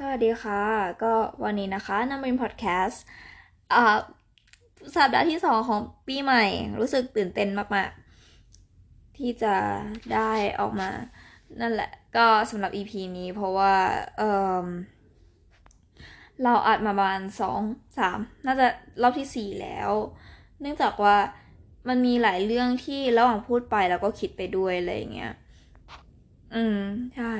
สวัสดีค่ะ ก็วันนี้นะคะนำเป็นพอดแคสต์อ่าสัปดาห์ที่สองของปีใหม่ รู้สึกตื่นเต้นมากๆ ที่จะได้ออกมา นั่นแหละ ก็สำหรับ EP นี้เพราะว่า เออเราอัดมาประมาณสองสามน่าจะรอบที่สี่แล้ว เนื่องจากว่ามันมีหลายเรื่องที่ระหว่างพูดไปแล้วก็คิดไปด้วยอะไรอย่างเงี้ย อืม ใช่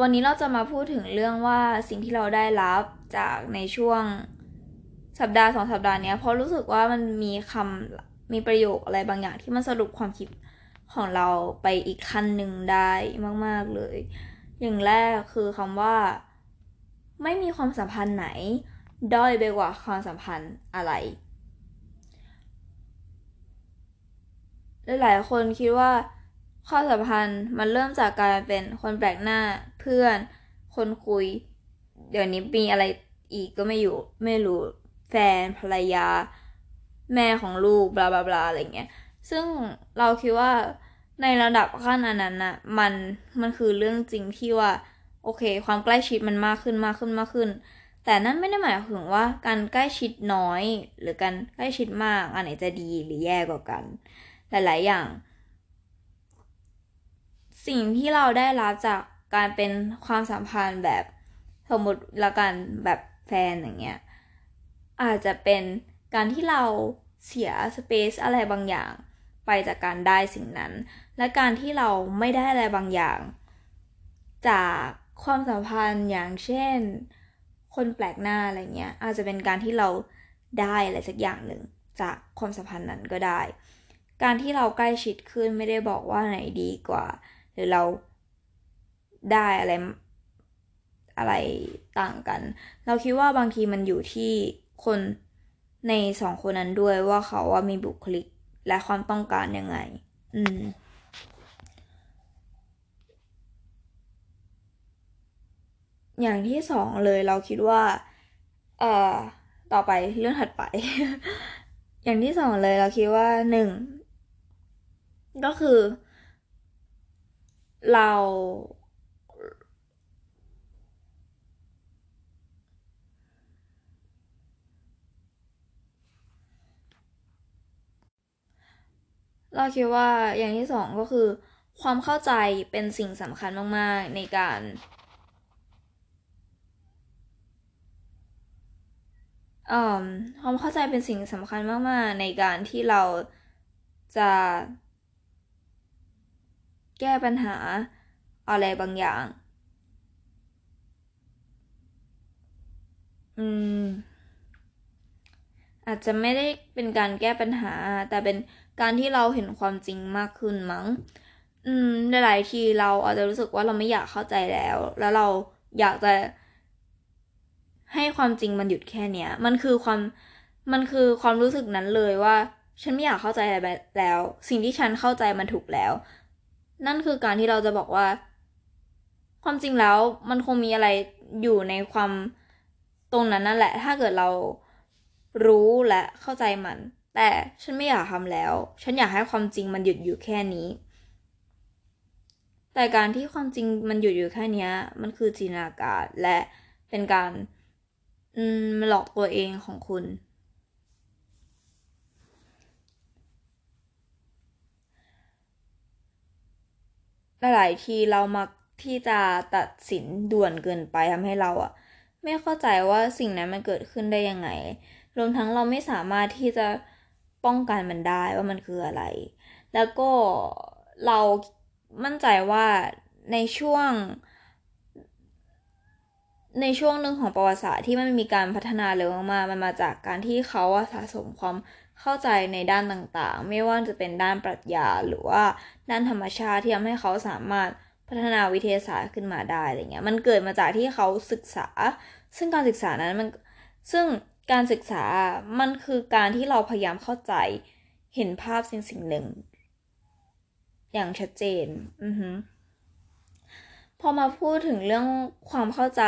วันนี้เราจะมาพูดถึงเรื่องว่าสิ่งที่เราได้รับจากในช่วงสัปดาห์สองสัปดาห์นี้เพราะรู้สึกว่ามันมีคำมีประโยคอะไรบางอย่างที่มันสรุปความคิดของเราไปอีกขั้นหนึ่งได้มาก ๆ เลย อย่างแรกคือคำว่า ไม่มีความสัมพันธ์ไหน ด้อยไปกว่าความสัมพันธ์อะไร หลายๆคนคิดว่า ความสัมพันธ์มันเริ่มจากการเป็นคนแปลกหน้าเพื่อน คนคุย เดี๋ยวนี้มีอะไรอีกก็ไม่อยู่ไม่รู้แฟนภรรยา แม่ของลูกบลาบลาบลาอะไรเงี้ยซึ่งเราคิดว่าในระดับขั้นอันนั้นนะมันมันคือเรื่องจริงที่ว่า โอเค ความใกล้ชิดมันมากขึ้นมากขึ้นมากขึ้น แต่นั่นไม่ได้หมายถึงว่าการใกล้ชิดน้อย หรือการใกล้ชิดมากอันไหนจะดีหรือแย่กว่ากัน หลาย ๆ อย่าง สิ่งที่เราได้รับจากการเป็นความสัมพันธ์แบบสมมติละกันแบบแฟนอย่างเงี้ยอาจจะเป็นการที่เราเสียสเปซอะไรบางอย่าง ไปจากการได้สิ่งนั้น และการที่เราไม่ได้อะไรบางอย่าง จากความสัมพันธ์อย่างเช่น คนแปลกหน้าอะไรเงี้ยอาจจะเป็นการที่เราได้อะไรสักอย่างหนึ่งจากความสัมพันธ์นั้นก็ได้ การที่เราใกล้ชิดขึ้นไม่ได้บอกว่าไหนดีกว่า หรือเราได้อะไรอะไรต่างกัน เราคิดว่าบางทีมันอยู่ที่คนในสองคนนั้นด้วยว่าเขาว่ามีบุคลิกและความต้องการยังไง อืม อย่างที่สองเลยเราคิดว่า เอ่อ ต่อไปเรื่องถัดไป อย่างที่สองเลยเราคิดว่าหนึ่ง ก็คือ เรา เราคิดว่าอย่างที่สองก็คือ ความเข้าใจเป็นสิ่งสำคัญมาก ๆ ในการความเข้าใจเป็นสิ่งสำคัญมาก ๆ ในการที่เราจะ แก้ปัญหาอะไรบางอย่าง อืม อาจจะไม่ได้เป็นการแก้ปัญหา แต่เป็นการที่เราเห็นความจริงมากขึ้นมั้ง อืมหลายทีเราอาจจะรู้สึกว่าเราไม่อยากเข้าใจแล้ว แล้วเราอยากจะให้ความจริงมันหยุดแค่เนี้ย มันคือความ มันคือความรู้สึกนั้นเลยว่า ฉันไม่อยากเข้าใจอะไรแล้ว สิ่งที่ฉันเข้าใจมันถูกแล้ว นั่นคือการที่เราจะบอกว่า ความจริงแล้วมันคงมีอะไรอยู่ในความตรงนั้นนั่นแหละ ถ้าเกิดเรารู้และเข้าใจมัน แต่ฉันไม่อยากทำแล้ว ฉันอยากให้ความจริงมันหยุดอยู่แค่นี้ แต่การที่ความจริงมันหยุดอยู่แค่นี้มันคือจินตนาการและเป็นการอืมหลอกตัวเองของคุณ หลายทีเรามักที่จะตัดสินด่วนเกินไปทำให้เราอะไม่เข้าใจว่าสิ่งนั้นมันเกิดขึ้นได้ยังไง รวมทั้งเราไม่สามารถที่จะป้องกันมันได้ว่ามันคืออะไร แล้วก็เรามั่นใจว่าในช่วง ในช่วงหนึ่งของประวัติศาสตร์ที่มันมีการพัฒนาเร็วมากมันมาจากการที่เขาสะสมความ เข้าใจในด้านต่างๆ ไม่ว่าจะเป็นด้านปรัชญาหรือว่าด้านธรรมชาติที่ทำให้เขาสามารถพัฒนาวิทยาศาสตร์ขึ้นมาได้อะไรเงี้ยมันเกิดมาจากที่เขาศึกษา ซึ่งการศึกษานั้นมันซึ่งการศึกษามันคือการที่เราพยายามเข้าใจเห็นภาพสิ่งสิ่งหนึ่ง อย่างชัดเจนอือฮึพอมาพูดถึงเรื่องความเข้าใจ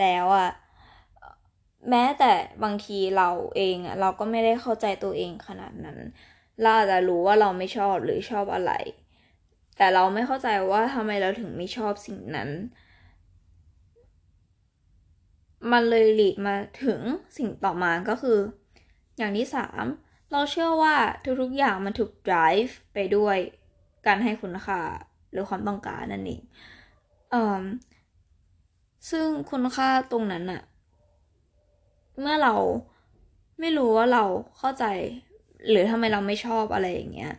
แล้วอะ แม้แต่บางทีเราเองเราก็ไม่ได้เข้าใจตัวเองขนาดนั้น เราอาจจะรู้ว่าเราไม่ชอบหรือชอบอะไร แต่เราไม่เข้าใจว่าทำไมเราถึงไม่ชอบสิ่งนั้น มันเลยหลีดมาถึงสิ่งต่อมาก็คือ อย่างที่สามเราเชื่อว่าทุกๆอย่างมันถูก drive ไปด้วยการให้คุณค่าหรือความต้องการนั่นเองอซึ่งคุณค่าตรงนั้นอะ เมื่อเราไม่รู้ว่าเราเข้าใจ หรือทำไมเราไม่ชอบอะไรอย่างเงี้ย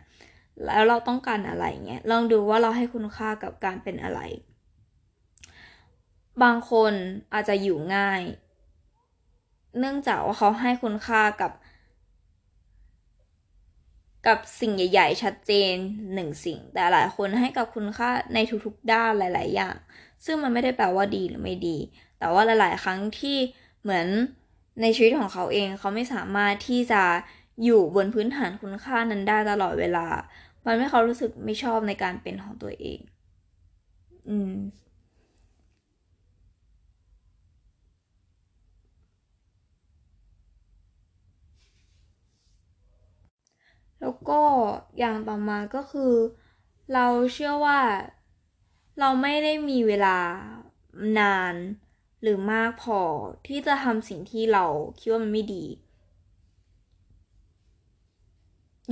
แล้วเราต้องการอะไรเงี้ยลองดูว่าเราให้คุณค่ากับการเป็นอะไร บางคนอาจจะอยู่ง่าย เนื่องจากว่าเขาให้คุณค่ากับ กับสิ่งใหญ่ ๆ ชัดเจนหนึ่งสิ่ง แต่หลายคนให้กับคุณค่าในทุกๆด้านหลาย ๆ อย่าง ซึ่งมันไม่ได้แปลว่าดีหรือไม่ดี แต่ว่าหลาย ๆ ครั้งที่เหมือน ในชีวิตของเขาเองเขาไม่สามารถที่จะอยู่บนพื้นฐานคุณค่านั้นได้ตลอดเวลา มันไม่เขารู้สึกไม่ชอบในการเป็นของตัวเอง อืม แล้วก็อย่างต่อมาก็คือ เราเชื่อว่า เราไม่ได้มีเวลานาน หรือมากพอที่จะทำสิ่งที่เราคิดว่ามันไม่ดี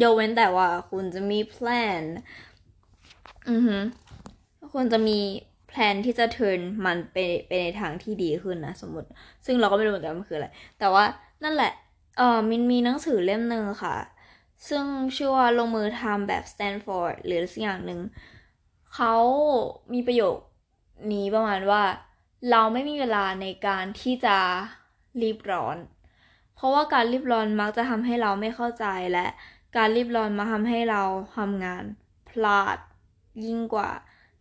ยกเว้นแต่ว่าคุณจะมี plan อือฮึคุณจะมี plan ที่จะ turn มันไปไปในทางที่ดีขึ้นนะสมมติ ซึ่งเราก็ไม่รู้เหมือนกันมันคืออะไร แต่ว่านั่นแหละ เออมินมีหนังสือเล่มหนึ่งค่ะ ซึ่งชื่อว่าลงมือทำแบบสแตนฟอร์ดหรือสักอย่างหนึ่ง เขามีประโยคนี้ประมาณว่า เราไม่มีเวลาในการที่จะรีบร้อน เพราะว่าการรีบร้อนมักจะทำให้เราไม่เข้าใจและการรีบร้อนมาทำให้เราทำงานพลาดยิ่งกว่า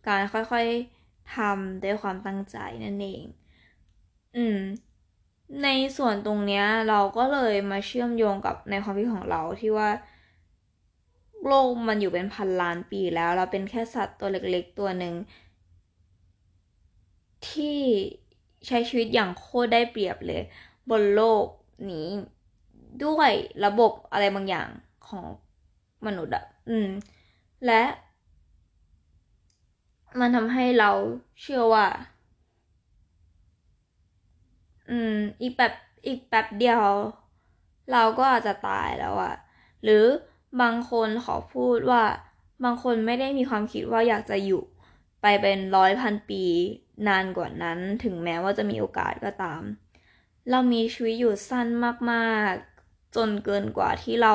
การค่อยๆทำด้วยความตั้งใจนั่นเอง อืม ในส่วนตรงเนี้ยเราก็เลยมาเชื่อมโยงกับในความคิดของเราที่ว่า โลกมันอยู่เป็นพันล้านปีแล้ว เราเป็นแค่สัตว์ตัวเล็กๆตัวหนึ่ง ที่ใช้ชีวิตอย่างโคตรได้เปรียบเลย บนโลกนี้ด้วยระบบอะไรบางอย่างของมนุษย์อะอืม และ มันทำให้เราเชื่อว่า อืม อีกแบบอีกแป๊บเดียว เราก็อาจจะตายแล้วอะหรือบางคนขอพูดว่า บางคนไม่ได้มีความคิดว่าอยากจะอยู่ ไปเป็นร้อยพันปีนานกว่านั้นถึงแม้ว่าจะมีโอกาสก็ตาม เรามีชีวิตอยู่สั้นมากๆ จนเกินกว่าที่เรา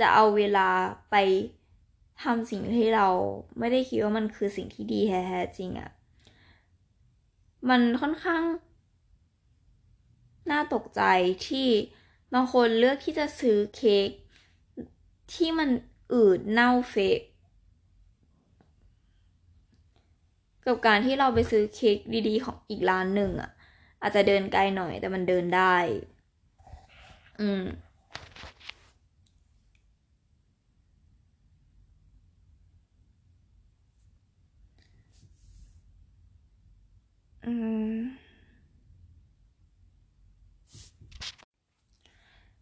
จะเอาเวลาไปทำสิ่งที่เราไม่ได้คิดว่ามันคือสิ่งที่ดีแท้จริงอะ่ะ มันค่อนข้าง น่าตกใจที่บางคนเลือกที่จะซื้อเค้กที่มันอืดเน่าเฟก กับการที่เราไปซื้อเค้กดีๆ ของอีกร้านหนึ่งอะ่ะ อาจจะเดินไกลหน่อยแต่มันเดินได้ อืม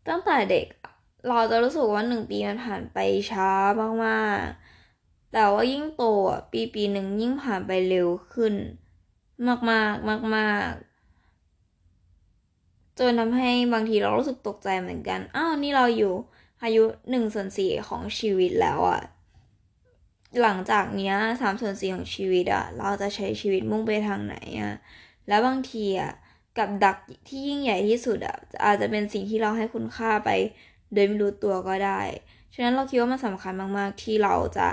ตั้งแต่เด็ก เราจะรู้สึกว่าหนึ่งปีมันผ่านไปช้ามากๆ แต่ว่ายิ่งโตอะปีปีหนึ่งยิ่งผ่านไปเร็วขึ้น มากมากมากมากจนทำให้บางทีเรารู้สึกตกใจเหมือนกัน อ้าวนี่เราอยู่อายุหนึ่งส่วนสี่ของชีวิตแล้วอะหลังจากเนี้ยสามส่วนสี่ของชีวิตอะเราจะใช้ชีวิตมุ่งไปทางไหนอะแล้วบางทีอะกับดักที่ยิ่งใหญ่ที่สุดอะอาจจะเป็นสิ่งที่เราให้คุณค่าไป โดยไม่รู้ตัวก็ได้ ฉะนั้นเราคิดว่ามันสำคัญมาก ๆ ที่เราจะ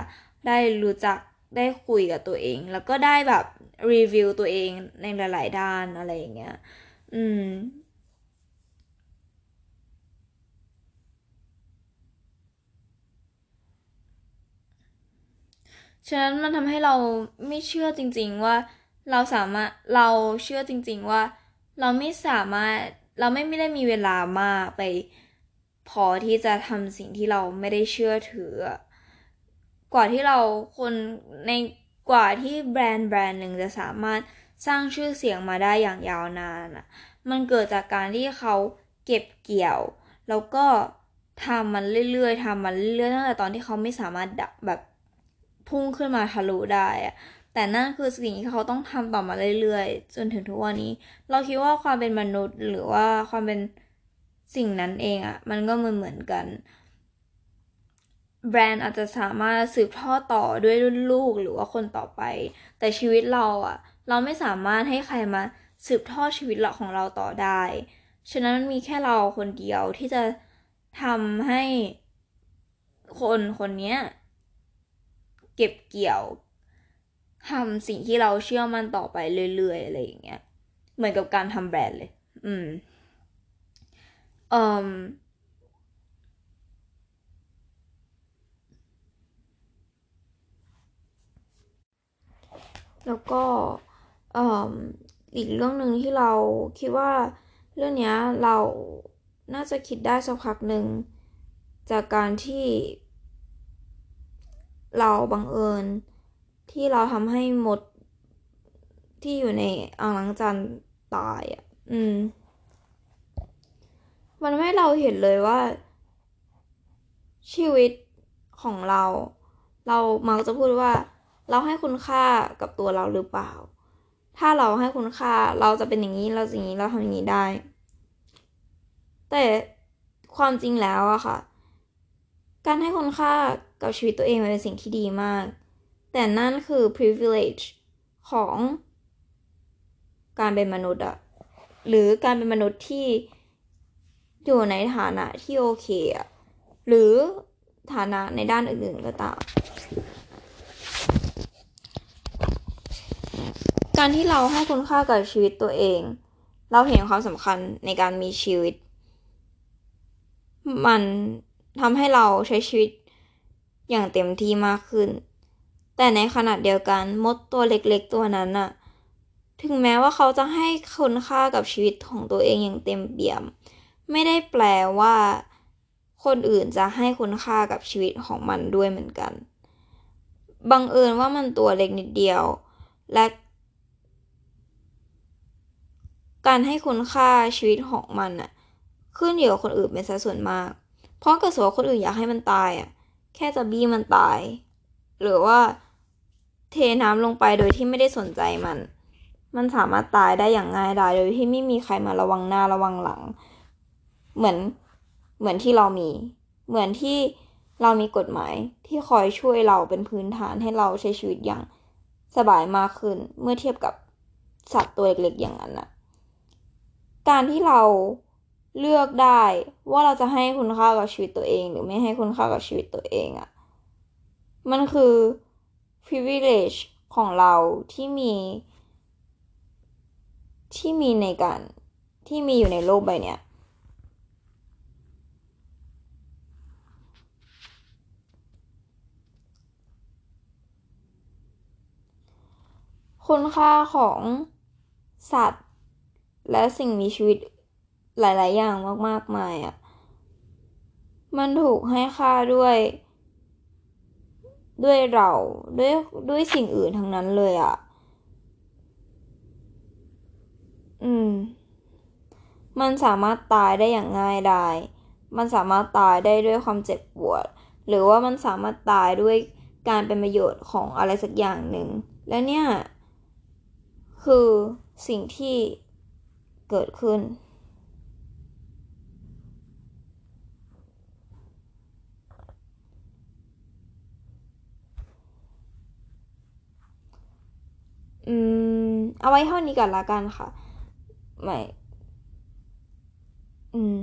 ได้รู้จักได้คุยกับตัวเอง แล้วก็ได้แบบรีวิวตัวเองในหลาย ๆ ด้านอะไรอย่างเงี้ย อืมฉะนั้นมันทำให้เราไม่เชื่อจริง ๆ ว่าเราสามารถเราเชื่อจริง ๆ ว่า เราไม่สามารถเราไม่ไม่ได้มีเวลามากไป พอที่จะทำสิ่งที่เราไม่ได้เชื่อถือ กว่าที่เราคนในกว่าที่แบรนด์แบรนด์หนึ่งจะสามารถสร้างชื่อเสียงมาได้อย่างยาวนานอะมันเกิดจากการที่เขาเก็บเกี่ยว แล้วก็ทำมันเรื่อยๆทำมันเรื่อยๆตั้งแต่ตอนที่เขาไม่สามารถดับแบบพุ่งขึ้นมาทะลุได้อะแต่แต่นั่นคือสิ่งที่เขาต้องทำต่อมาเรื่อยๆ จนถึงทุกวันนี้ เราคิดว่าความเป็นมนุษย์หรือว่าความเป็นสิ่งนั้นเองอะ่ะมันก็เหมือนเหมือนกัน แบรนด์อาจจะสามารถสืบทอดต่อด้วยรุ่นลูกหรือว่าคนต่อไป แต่ชีวิตเราอะ่ะเราไม่สามารถให้ใครมาสืบทอดชีวิตเราของเราต่อได้ ฉะนั้นมันมีแค่เราคนเดียวที่จะทำให้คนคนนี้เก็บเกี่ยวทำสิ่งที่เราเชื่อมันต่อไปเรื่อยๆอะไรอย่างเงี้ย เหมือนกับการทำแบรนด์เลย อืมเอ่อ แล้วก็อีกเรื่องหนึ่งที่เราคิดว่าเรื่องนี้เราน่าจะคิดได้สักพักหนึ่งจากการที่เราบังเอิญที่เราทำให้หมดที่อยู่ในอ่างล้างจานตายอะ อืม มันไม่เราเห็นเลยว่า ชีวิตของเรา เรามักจะพูดว่า เราให้คุณค่ากับตัวเราหรือเปล่า ถ้าเราให้คุณค่าเราจะเป็นอย่างนี้เราสิ่างนี้เราทำอย่างนี้ได้ แต่ความจริงแล้วอะค่ะ การให้คุณค่ากับชีวิตตัวเองมันเป็นสิ่งที่ดีมาก แต่นั่นคือ privilege ของการเป็นมนุษย์อะหรือการเป็นมนุษย์ที่อยู่ในฐานะที่โอเคอะหรือฐานะในด้านอื่นๆก็ตาม การที่เราให้คุณค่ากับชีวิตตัวเอง เราเห็นความสำคัญในการมีชีวิต มันทำให้เราใช้ชีวิตอย่างเต็มที่มากขึ้น แต่ในขณะเดียวกันมดตัวเล็กๆตัวนั้นน่ะ ถึงแม้ว่าเขาจะให้คุณค่ากับชีวิตของตัวเองอย่างเต็มเปี่ยม ไม่ได้แปลว่า คนอื่นจะให้คุณค่ากับชีวิตของมันด้วยเหมือนกัน บังเอิญว่ามันตัวเล็กนิดเดียว และ การให้คุณค่าชีวิตของมันน่ะขึ้นอยู่กับคนอื่นเป็นสัดส่วนมาก เพราะเกิดสมมติคนอื่นอยากให้มันตายอะแค่จะบี้มันตาย หรือว่าเทน้ำลงไปโดยที่ไม่ได้สนใจมัน มันสามารถตายได้อย่างง่ายดายโดยที่ไม่มีใครมาระวังหน้าระวังหลัง เหมือนเหมือนที่เรามี เหมือนที่เรามีกฎหมายที่คอยช่วยเราเป็นพื้นฐานให้เราใช้ชีวิตอย่างสบายมากขึ้นเมื่อเทียบกับสัตว์ตัวเล็กๆอย่างนั้นนะ การที่เราเลือกได้ว่าเราจะให้คุณค่ากับชีวิตตัวเอง หรือไม่ให้คุณค่ากับชีวิตตัวเองอะ่ะ มันคือ privilege ของเราที่มี ที่มีในการที่มีอยู่ในโลกใบนี้คุณค่าของสัตว์ และสิ่งมีชีวิตหลาย ๆ อย่างมากๆมายอะ่ะ มันถูกให้ค่าด้วย ด้วยเราด้วยด้วยสิ่งอื่นทั้งนั้นเลยอะ่ะ อืม มันสามารถตายได้อย่างง่ายดาย มันสามารถตายได้ด้วยความเจ็บปวด หรือว่ามันสามารถตายด้วยการเป็นประโยชน์ของอะไรสักอย่างหนึ่ง และเนี่ย คือสิ่งที่ เกิดขึ้น อืม เอาไว้เท่านี้ก่อนละกันค่ะ ไม่ อืม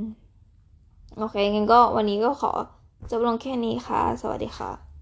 โอเคงั้นก็วันนี้ก็ขอจบลงแค่นี้ค่ะ สวัสดีค่ะ